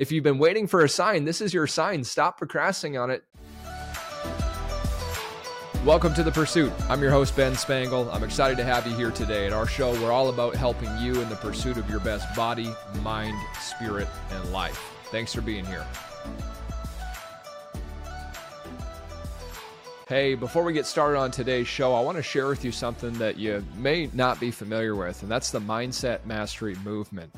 If you've been waiting for a sign, this is your sign. Stop procrastinating on it. Welcome to The Pursuit. I'm your host, Ben Spangl. I'm excited to have you here today. At our show, we're all about helping you in the pursuit of your best body, mind, spirit, and life. Thanks for being here. Hey, before we get started on today's show, I want to share with you something that you may not be familiar with, and that's the Mindset Mastery Movement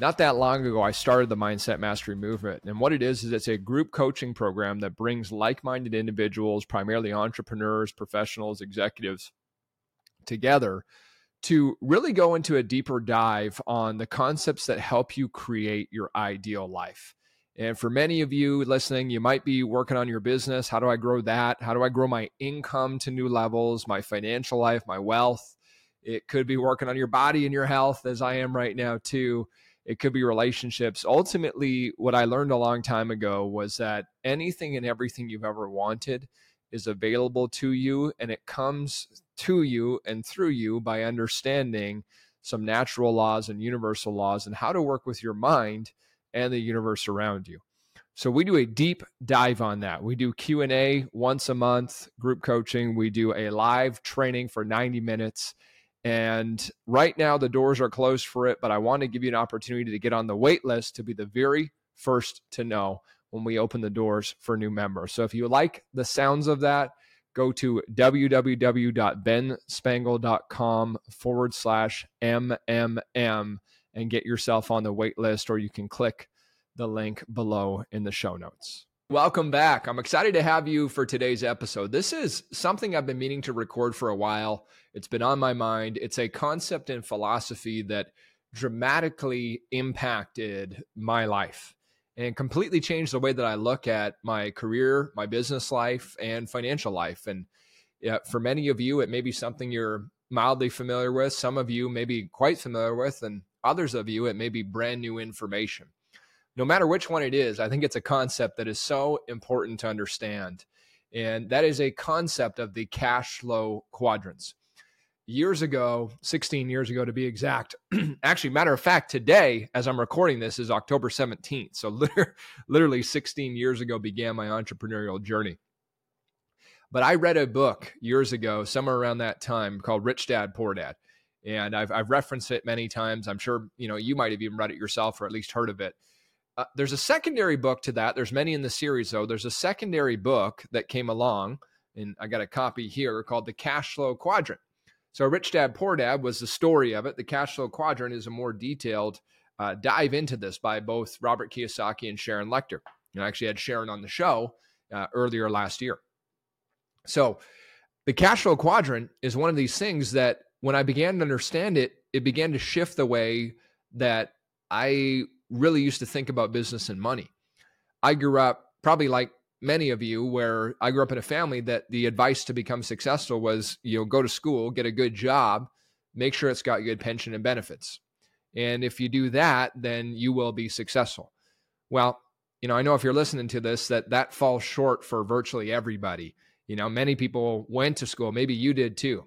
not that long ago, I started the Mindset Mastery Movement. And what it is, is it's a group coaching program that brings like minded individuals, primarily entrepreneurs, professionals, executives, together to really go into a deeper dive on the concepts that help you create your ideal life. And for many of you listening, you might be working on your business. How do I grow that? How do I grow my income to new levels, my financial life, my wealth? It could be working on your body and your health, as I am right now, too it could be relationships. Ultimately, what I learned a long time ago was that anything and everything you've ever wanted is available to you, and it comes to you and through you by understanding some natural laws and universal laws and how to work with your mind and the universe around you. So we do a deep dive on that. We do Q&A once a month, group coaching, we do a live training for 90 minutes and right now, the doors are closed for it, but I want to give you an opportunity to get on the wait list to be the very first to know when we open the doors for new members. So if you like the sounds of that, go to www.benspangl.com forward slash MMM and get yourself on the wait list, or you can click the link below in the show notes. Welcome back. I'm excited to have you for today's episode. This is something I've been meaning to record for a while. It's been on my mind. It's a concept and philosophy that dramatically impacted my life and completely changed the way that I look at my career, my business life, and financial life. And yeah, for many of you, it may be something you're mildly familiar with. Some of you may be quite familiar with, and others of you, it may be brand new information no matter which one it is, I think it's a concept that is so important to understand. And that is a concept of the cash flow quadrants. Years ago, 16 years ago to be exact, actually, matter of fact, today, as I'm recording this, is October 17th. So, literally 16 years ago began my entrepreneurial journey. But I read a book years ago, somewhere around that time, called Rich Dad Poor Dad. And I've, I've referenced it many times. I'm sure you know you might have even read it yourself or at least heard of it. Uh, there's a secondary book to that. There's many in the series, though. There's a secondary book that came along, and I got a copy here called The Cash Flow Quadrant. So, Rich Dad Poor Dad was the story of it. The Cash Flow Quadrant is a more detailed uh, dive into this by both Robert Kiyosaki and Sharon Lechter. You know, I actually had Sharon on the show uh, earlier last year. So, the cash flow quadrant is one of these things that when I began to understand it, it began to shift the way that I really used to think about business and money. I grew up probably like many of you where I grew up in a family that the advice to become successful was, you know, go to school, get a good job, make sure it's got good pension and benefits. And if you do that, then you will be successful. Well, you know, I know if you're listening to this that that falls short for virtually everybody. You know, many people went to school, maybe you did too.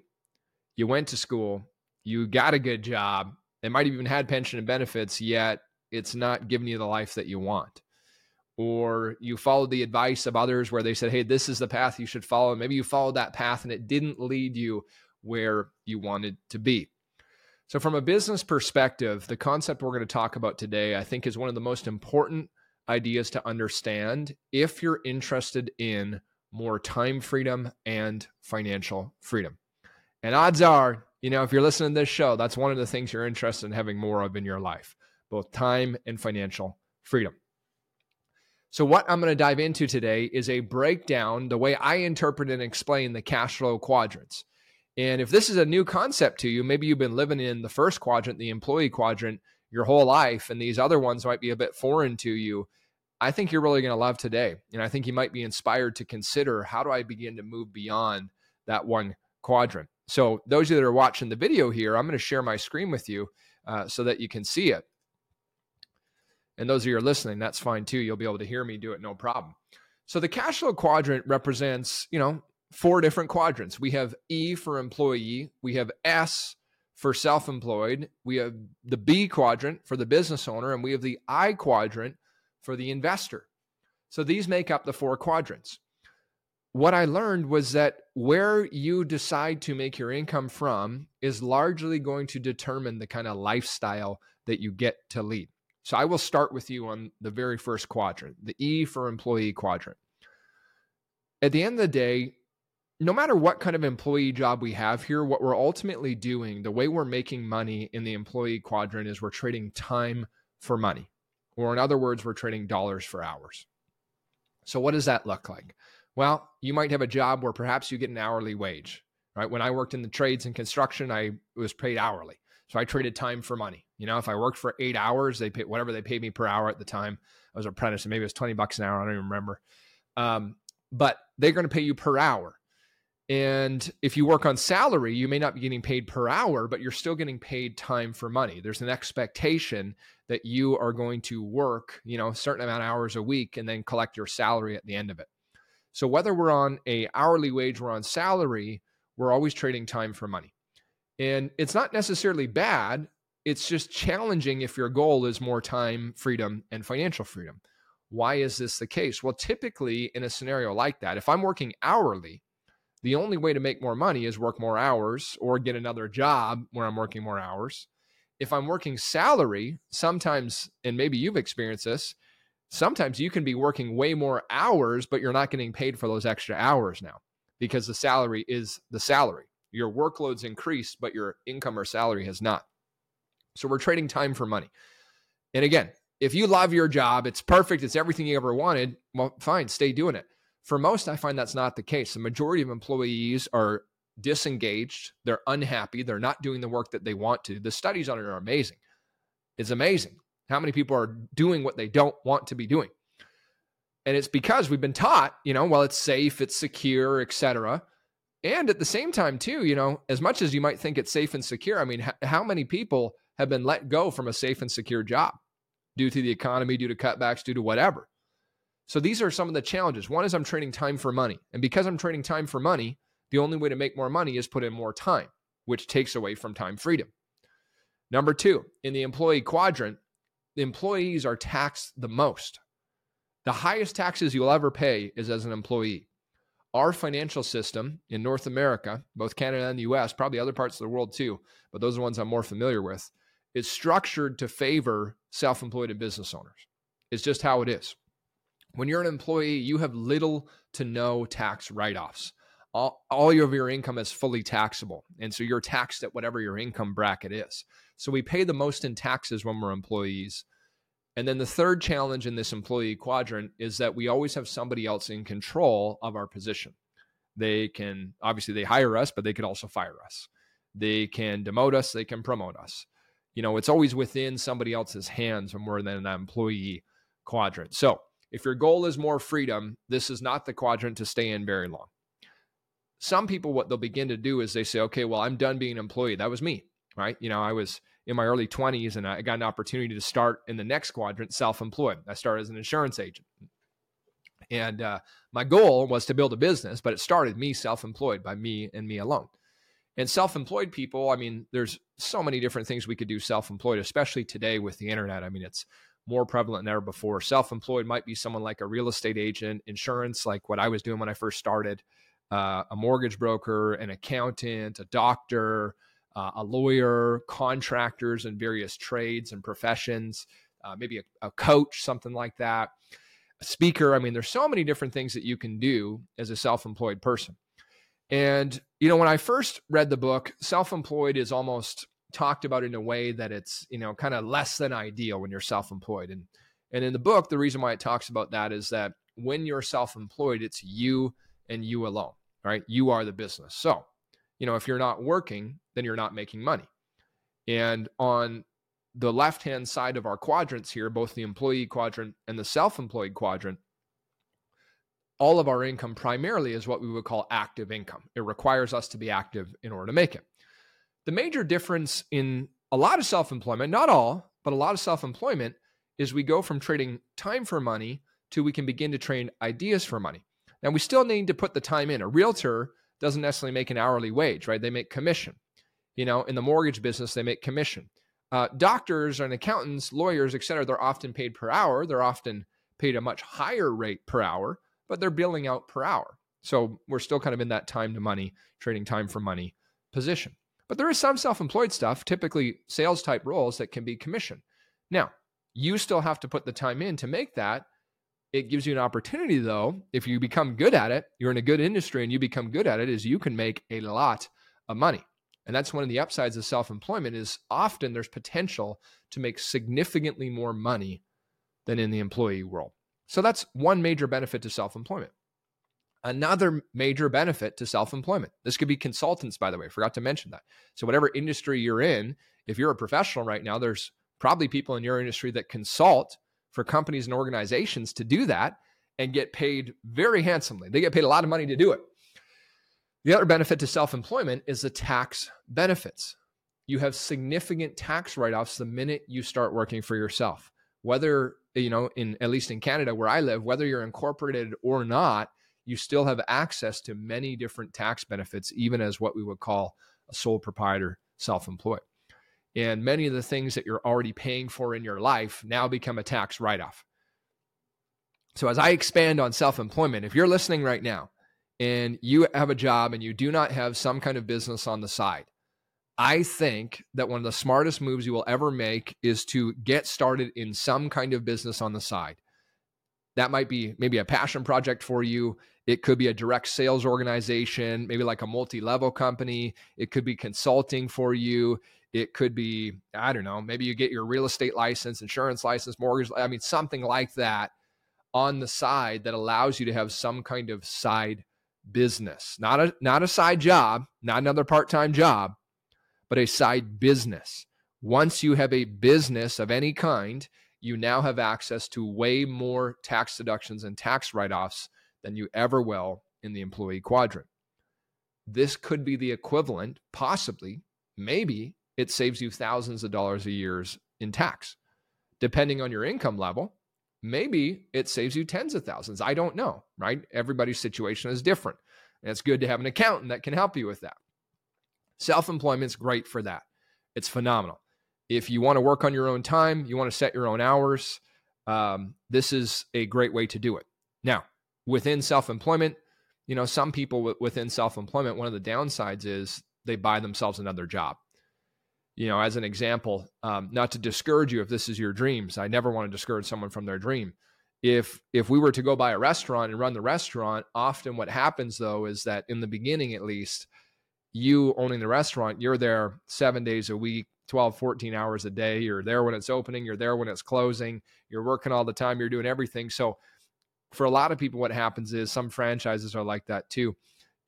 You went to school, you got a good job, they might have even had pension and benefits, yet it's not giving you the life that you want. Or you followed the advice of others where they said, hey, this is the path you should follow. Maybe you followed that path and it didn't lead you where you wanted to be. So, from a business perspective, the concept we're going to talk about today, I think, is one of the most important ideas to understand if you're interested in more time freedom and financial freedom. And odds are, you know, if you're listening to this show, that's one of the things you're interested in having more of in your life both time and financial freedom. So, what I'm going to dive into today is a breakdown, the way I interpret and explain the cash flow quadrants. And if this is a new concept to you, maybe you've been living in the first quadrant, the employee quadrant, your whole life, and these other ones might be a bit foreign to you. I think you're really going to love today. And I think you might be inspired to consider how do I begin to move beyond that one quadrant. So, those of you that are watching the video here, I'm going to share my screen with you uh, so that you can see it. And those of you are listening, that's fine too. You'll be able to hear me do it, no problem. So the cash flow quadrant represents, you know, four different quadrants. We have E for employee, we have S for self-employed, we have the B quadrant for the business owner, and we have the I quadrant for the investor. So these make up the four quadrants. What I learned was that where you decide to make your income from is largely going to determine the kind of lifestyle that you get to lead. So I will start with you on the very first quadrant, the E for employee quadrant. At the end of the day, no matter what kind of employee job we have here, what we're ultimately doing, the way we're making money in the employee quadrant is we're trading time for money. Or in other words, we're trading dollars for hours. So what does that look like? Well, you might have a job where perhaps you get an hourly wage, right? When I worked in the trades and construction, I was paid hourly. So I traded time for money. You know, if I worked for eight hours, they pay whatever they paid me per hour at the time. I was an apprentice, and maybe it was 20 bucks an hour. I don't even remember. Um, but they're going to pay you per hour. And if you work on salary, you may not be getting paid per hour, but you're still getting paid time for money. There's an expectation that you are going to work, you know, a certain amount of hours a week and then collect your salary at the end of it. So whether we're on a hourly wage or on salary, we're always trading time for money. And it's not necessarily bad. It's just challenging if your goal is more time freedom and financial freedom. Why is this the case? Well, typically in a scenario like that, if I'm working hourly, the only way to make more money is work more hours or get another job where I'm working more hours. If I'm working salary, sometimes, and maybe you've experienced this, sometimes you can be working way more hours, but you're not getting paid for those extra hours now because the salary is the salary. Your workload's increased, but your income or salary has not. So we're trading time for money. And again, if you love your job, it's perfect, it's everything you ever wanted, well, fine, stay doing it. For most, I find that's not the case. The majority of employees are disengaged, they're unhappy, they're not doing the work that they want to. The studies on it are amazing. It's amazing how many people are doing what they don't want to be doing. And it's because we've been taught, you know, well, it's safe, it's secure, etc. And at the same time, too, you know, as much as you might think it's safe and secure, I mean, h- how many people have been let go from a safe and secure job due to the economy, due to cutbacks, due to whatever? So these are some of the challenges. One is I'm trading time for money. And because I'm trading time for money, the only way to make more money is put in more time, which takes away from time freedom. Number two, in the employee quadrant, the employees are taxed the most. The highest taxes you'll ever pay is as an employee. Our financial system in North America, both Canada and the US, probably other parts of the world too, but those are the ones I'm more familiar with, is structured to favor self employed and business owners. It's just how it is. When you're an employee, you have little to no tax write offs. All, all of your income is fully taxable. And so you're taxed at whatever your income bracket is. So we pay the most in taxes when we're employees. And then the third challenge in this employee quadrant is that we always have somebody else in control of our position. They can obviously they hire us, but they could also fire us. They can demote us, they can promote us. You know, it's always within somebody else's hands when we're in an employee quadrant. So if your goal is more freedom, this is not the quadrant to stay in very long. Some people, what they'll begin to do is they say, okay, well, I'm done being an employee. That was me, right? You know, I was in my early 20s and I got an opportunity to start in the next quadrant, self employed. I started as an insurance agent. And uh, my goal was to build a business, but it started me self employed by me and me alone. And self employed people, I mean, there's so many different things we could do self employed, especially today with the internet. I mean, it's more prevalent than ever before. Self employed might be someone like a real estate agent, insurance, like what I was doing when I first started, uh, a mortgage broker, an accountant, a doctor, uh, a lawyer, contractors in various trades and professions, uh, maybe a, a coach, something like that, a speaker. I mean, there's so many different things that you can do as a self employed person. And, you know, when I first read the book, self employed is almost talked about in a way that it's you know kind of less than ideal when you're self-employed and and in the book the reason why it talks about that is that when you're self-employed it's you and you alone right you are the business so you know if you're not working then you're not making money and on the left hand side of our quadrants here both the employee quadrant and the self-employed quadrant all of our income primarily is what we would call active income. It requires us to be active in order to make it. The major difference in a lot of self employment, not all, but a lot of self employment, is we go from trading time for money to we can begin to trade ideas for money. Now, we still need to put the time in. A realtor doesn't necessarily make an hourly wage, right? They make commission. You know, in the mortgage business, they make commission. Uh, doctors and accountants, lawyers, et cetera, they're often paid per hour. They're often paid a much higher rate per hour, but they're billing out per hour. So we're still kind of in that time to money, trading time for money position. But there is some self employed stuff, typically sales type roles that can be commission. Now, you still have to put the time in to make that. It gives you an opportunity, though, if you become good at it, you're in a good industry and you become good at it, is you can make a lot of money. And that's one of the upsides of self-employment is often there's potential to make significantly more money than in the employee world. So that's one major benefit to self-employment. Another major benefit to self-employment. This could be consultants, by the way. Forgot to mention that. So whatever industry you're in, if you're a professional right now, there's probably people in your industry that consult for companies and organizations to do that and get paid very handsomely. They get paid a lot of money to do it. The other benefit to self employment is the tax benefits. You have significant tax write offs the minute you start working for yourself. Whether, you know, in at least in Canada where I live, whether you're incorporated or not, you still have access to many different tax benefits, even as what we would call a sole proprietor self employed. And many of the things that you're already paying for in your life now become a tax write off. So, as I expand on self employment, if you're listening right now and you have a job and you do not have some kind of business on the side, I think that one of the smartest moves you will ever make is to get started in some kind of business on the side. That might be maybe a passion project for you. It could be a direct sales organization, maybe like a multi level company. It could be consulting for you. It could be, I don't know, maybe you get your real estate license, insurance license, mortgage, I mean, something like that on the side that allows you to have some kind of side business. Not a not a side job, not another part-time job, but a side business. Once you have a business of any kind, you now have access to way more tax deductions and tax write-offs than you ever will in the employee quadrant. This could be the equivalent, possibly, maybe, it saves you thousands of dollars a year in tax. Depending on your income level, maybe it saves you tens of thousands. I don't know, right? Everybody's situation is different. And it's good to have an accountant that can help you with that. Self employment's great for that. It's phenomenal. If you want to work on your own time, you want to set your own hours, um, this is a great way to do it. Now, within self employment, you know, some people within self employment, one of the downsides is they buy themselves another job you know, as an example, um, not to discourage you if this is your dreams. I never want to discourage someone from their dream. If if we were to go buy a restaurant and run the restaurant, often what happens though is that in the beginning at least, you owning the restaurant, you're there seven days a week, 12, 14 hours a day. You're there when it's opening, you're there when it's closing, you're working all the time, you're doing everything. So for a lot of people, what happens is some franchises are like that too,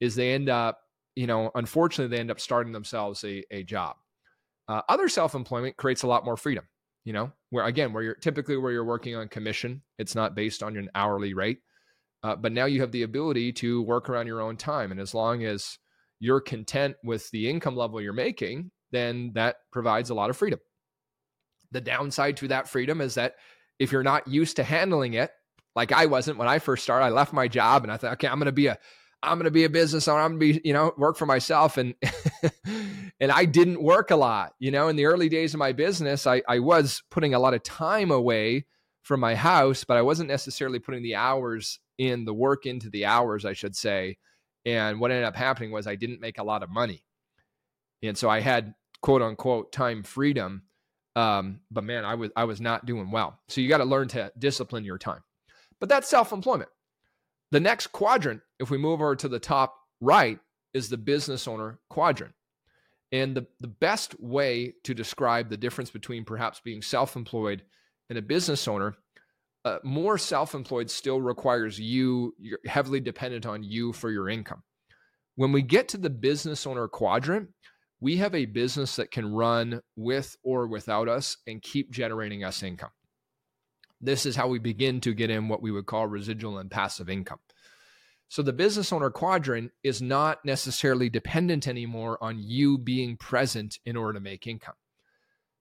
is they end up, you know, unfortunately, they end up starting themselves a, a job uh, other self-employment creates a lot more freedom. You know, where again, where you're typically where you're working on commission, it's not based on an hourly rate, uh, but now you have the ability to work around your own time, and as long as you're content with the income level you're making, then that provides a lot of freedom. The downside to that freedom is that if you're not used to handling it, like I wasn't when I first started, I left my job and I thought, okay, I'm going to be a I'm going to be a business owner. I'm going to be, you know, work for myself. And, and I didn't work a lot, you know, in the early days of my business, I, I was putting a lot of time away from my house, but I wasn't necessarily putting the hours in the work into the hours, I should say. And what ended up happening was I didn't make a lot of money. And so I had quote unquote time freedom. Um, but man, I was, I was not doing well. So you got to learn to discipline your time, but that's self-employment. The next quadrant, if we move over to the top right, is the business owner quadrant. And the, the best way to describe the difference between perhaps being self employed and a business owner, uh, more self employed still requires you, you're heavily dependent on you for your income. When we get to the business owner quadrant, we have a business that can run with or without us and keep generating us income. This is how we begin to get in what we would call residual and passive income. So the business owner quadrant is not necessarily dependent anymore on you being present in order to make income.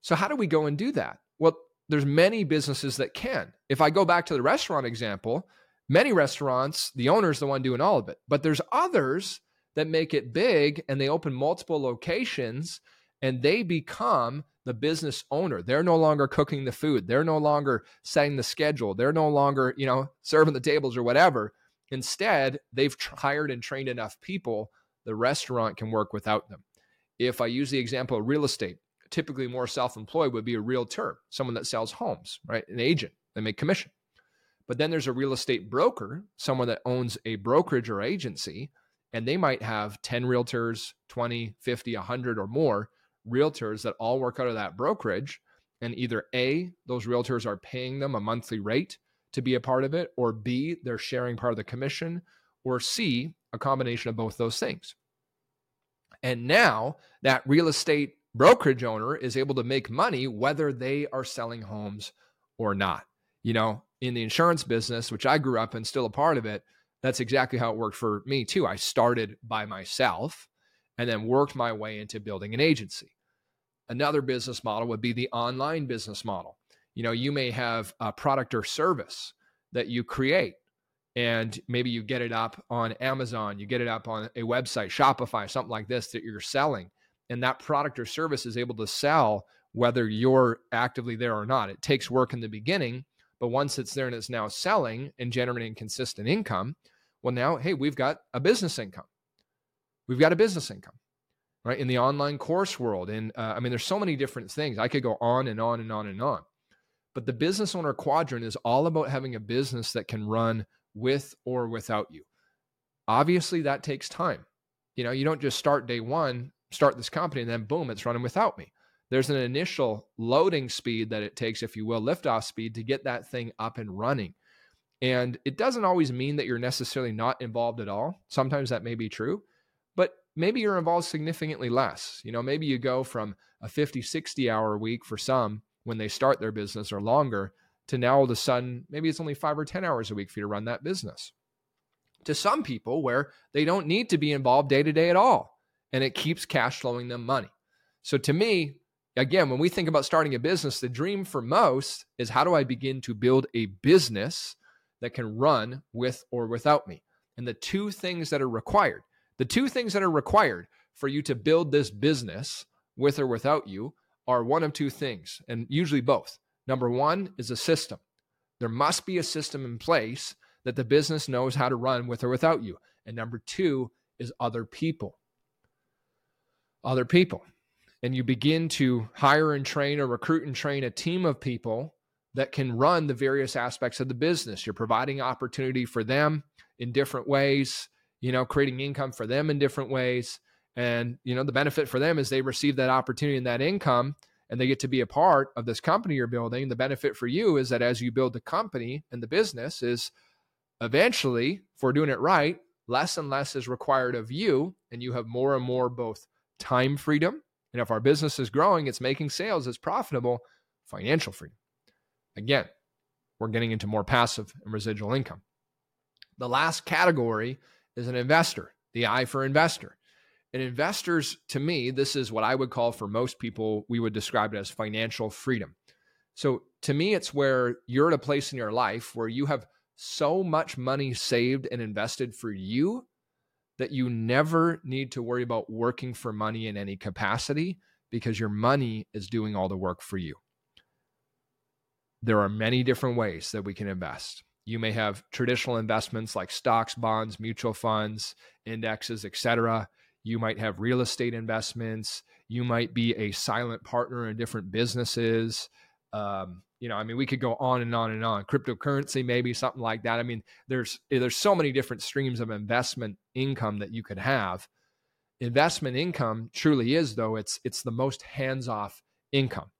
So how do we go and do that? Well, there's many businesses that can. If I go back to the restaurant example, many restaurants, the owner is the one doing all of it, but there's others that make it big and they open multiple locations and they become the business owner. They're no longer cooking the food. They're no longer setting the schedule. They're no longer, you know, serving the tables or whatever. Instead, they've hired and trained enough people, the restaurant can work without them. If I use the example of real estate, typically more self employed would be a realtor, someone that sells homes, right? An agent, they make commission. But then there's a real estate broker, someone that owns a brokerage or agency, and they might have 10 realtors, 20, 50, 100 or more realtors that all work out of that brokerage. And either A, those realtors are paying them a monthly rate to be a part of it, or B, they're sharing part of the commission, or C, a combination of both those things. And now that real estate brokerage owner is able to make money whether they are selling homes or not. You know, in the insurance business, which I grew up and still a part of it, that's exactly how it worked for me too. I started by myself and then worked my way into building an agency. Another business model would be the online business model. You know, you may have a product or service that you create and maybe you get it up on Amazon, you get it up on a website, Shopify, something like this that you're selling. And that product or service is able to sell whether you're actively there or not. It takes work in the beginning, but once it's there and it's now selling and generating consistent income, well, now, hey, we've got a business income. We've got a business income, right? In the online course world. And uh, I mean, there's so many different things. I could go on and on and on and on. But the business owner quadrant is all about having a business that can run with or without you. Obviously, that takes time. You know, you don't just start day one, start this company, and then boom, it's running without me. There's an initial loading speed that it takes, if you will, liftoff speed to get that thing up and running. And it doesn't always mean that you're necessarily not involved at all. Sometimes that may be true, but maybe you're involved significantly less. You know, maybe you go from a 50, 60 hour week for some when they start their business or longer to now all of a sudden, maybe it's only five or 10 hours a week for you to run that business. To some people, where they don't need to be involved day to day at all, and it keeps cash flowing them money. So to me, again, when we think about starting a business, the dream for most is how do I begin to build a business that can run with or without me? And the two things that are required, the two things that are required for you to build this business with or without you are one of two things, and usually both. Number one is a system. There must be a system in place that the business knows how to run with or without you. And number two is other people. Other people. And you begin to hire and train or recruit and train a team of people that can run the various aspects of the business. You're providing opportunity for them in different ways, you know, creating income for them in different ways. And, you know, the benefit for them is they receive that opportunity and that income and they get to be a part of this company you're building. The benefit for you is that as you build the company and the business is eventually, we're doing it right, less and less is required of you, and you have more and more both time freedom. And if our business is growing, it's making sales, it's profitable, financial freedom. Again, we're getting into more passive and residual income. The last category is an investor, the I for investor. And investors, to me, this is what I would call for most people, we would describe it as financial freedom. So to me, it's where you're at a place in your life where you have so much money saved and invested for you that you never need to worry about working for money in any capacity because your money is doing all the work for you. There are many different ways that we can invest. You may have traditional investments like stocks, bonds, mutual funds, indexes, etc. You might have real estate investments. You might be a silent partner in different businesses. Um, you know, I mean, we could go on and on and on. Cryptocurrency, maybe something like that. I mean, there's there's so many different streams of investment income that you could have. Investment income truly is, though, it's it's the most hands-off income.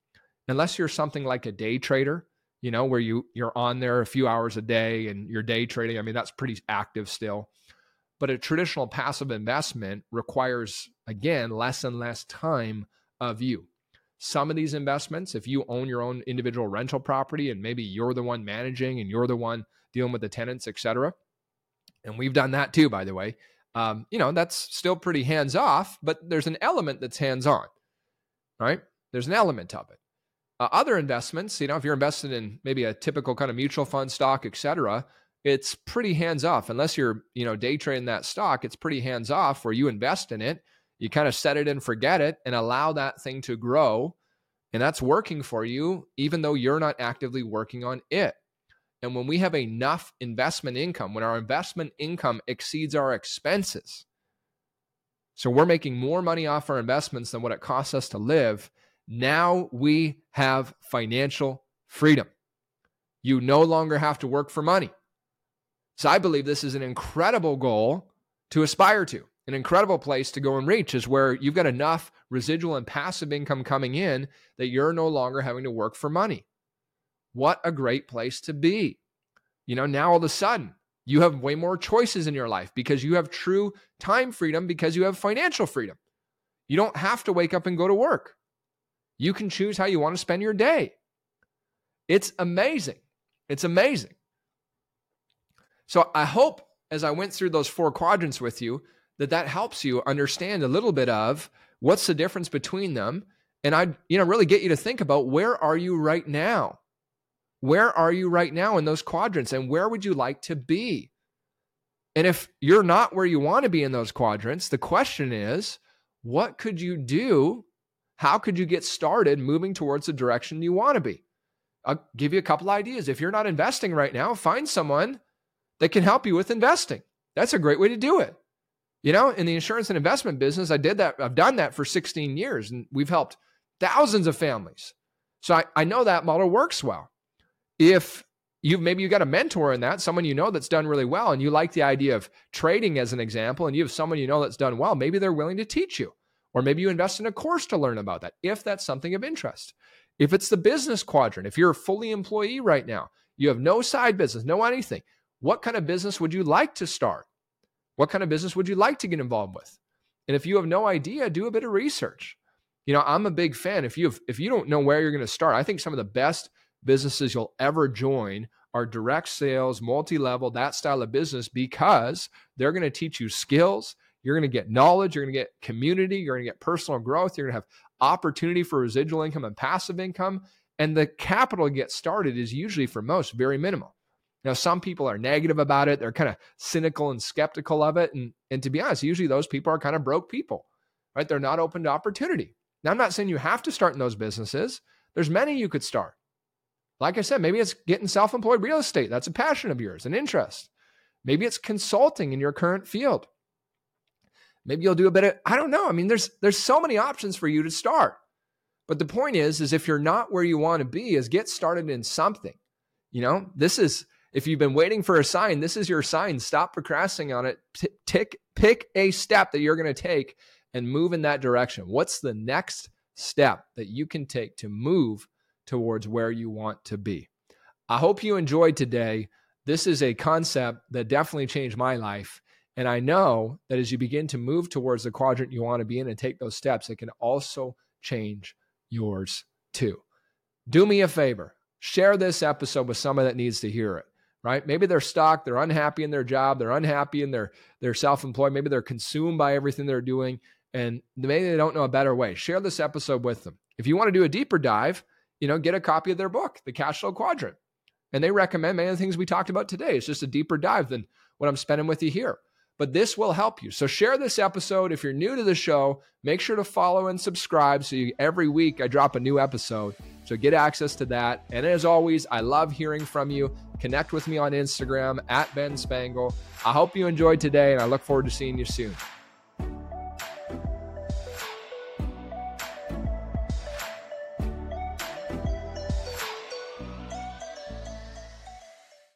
Unless you're something like a day trader, you know, where you you're on there a few hours a day and you're day trading. I mean, that's pretty active still. But a traditional passive investment requires, again, less and less time of you. Some of these investments, if you own your own individual rental property and maybe you're the one managing and you're the one dealing with the tenants, et cetera, and we've done that too, by the way, um, you know, that's still pretty hands off, but there's an element that's hands on, right? There's an element of it. Uh, other investments, you know, if you're invested in maybe a typical kind of mutual fund stock, et cetera, it's pretty hands off unless you're you know day trading that stock it's pretty hands off where you invest in it you kind of set it and forget it and allow that thing to grow And that's working for you, even though you're not actively working on it. And when we have enough investment income, when our investment income exceeds our expenses, so we're making more money off our investments than what it costs us to live, now we have financial freedom. You no longer have to work for money. So I believe this is an incredible goal to aspire to. An incredible place to go and reach is where you've got enough residual and passive income coming in that you're no longer having to work for money. What a great place to be. You know, now all of a sudden, you have way more choices in your life because you have true time freedom because you have financial freedom. You don't have to wake up and go to work. You can choose how you want to spend your day. It's amazing. It's amazing. So I hope as I went through those four quadrants with you that that helps you understand a little bit of what's the difference between them and I you know really get you to think about where are you right now? Where are you right now in those quadrants and where would you like to be? And if you're not where you want to be in those quadrants, the question is, what could you do? How could you get started moving towards the direction you want to be? I'll give you a couple ideas. If you're not investing right now, find someone that can help you with investing. That's a great way to do it. You know, in the insurance and investment business, I did that. I've done that for 16 years and we've helped thousands of families. So I, I know that model works well if you've maybe you got a mentor in that, someone you know that's done really well, and you like the idea of trading as an example, and you have someone you know that's done well, maybe they're willing to teach you. Or maybe you invest in a course to learn about that if that's something of interest. If it's the business quadrant, if you're a fully employee right now, you have no side business, no anything, what kind of business would you like to start? What kind of business would you like to get involved with? And if you have no idea, do a bit of research. You know, I'm a big fan. If you if you don't know where you're going to start, I think some of the best businesses you'll ever join are direct sales, multi level, that style of business because they're going to teach you skills. You're going to get knowledge. You're going to get community. You're going to get personal growth. You're going to have opportunity for residual income and passive income. And the capital to get started is usually for most very minimal. Now, some people are negative about it. They're kind of cynical and skeptical of it. And, and to be honest, usually those people are kind of broke people, right? They're not open to opportunity. Now, I'm not saying you have to start in those businesses. There's many you could start. Like I said, maybe it's getting self employed real estate. That's a passion of yours, an interest. Maybe it's consulting in your current field. Maybe you'll do a bit of, I don't know. I mean, there's there's so many options for you to start. But the point is, is if you're not where you want to be, is get started in something. You know, this is if you've been waiting for a sign, this is your sign. Stop procrastinating on it. tick, pick a step that you're going to take and move in that direction. What's the next step that you can take to move towards where you want to be. I hope you enjoyed today. This is a concept that definitely changed my life. And I know that as you begin to move towards the quadrant you want to be in and take those steps, it can also change yours too. Do me a favor, share this episode with someone that needs to hear it, right? Maybe they're stuck, they're unhappy in their job, they're unhappy in their, their self employed, maybe they're consumed by everything they're doing, and maybe they don't know a better way. Share this episode with them. If you want to do a deeper dive, you know, get a copy of their book, The Cash Flow Quadrant. And they recommend many of the things we talked about today. It's just a deeper dive than what I'm spending with you here. But this will help you. So share this episode. If you're new to the show, make sure to follow and subscribe so you, every week I drop a new episode. So get access to that. And as always, I love hearing from you. Connect with me on Instagram at Ben Spangl. I hope you enjoyed today and I look forward to seeing you soon.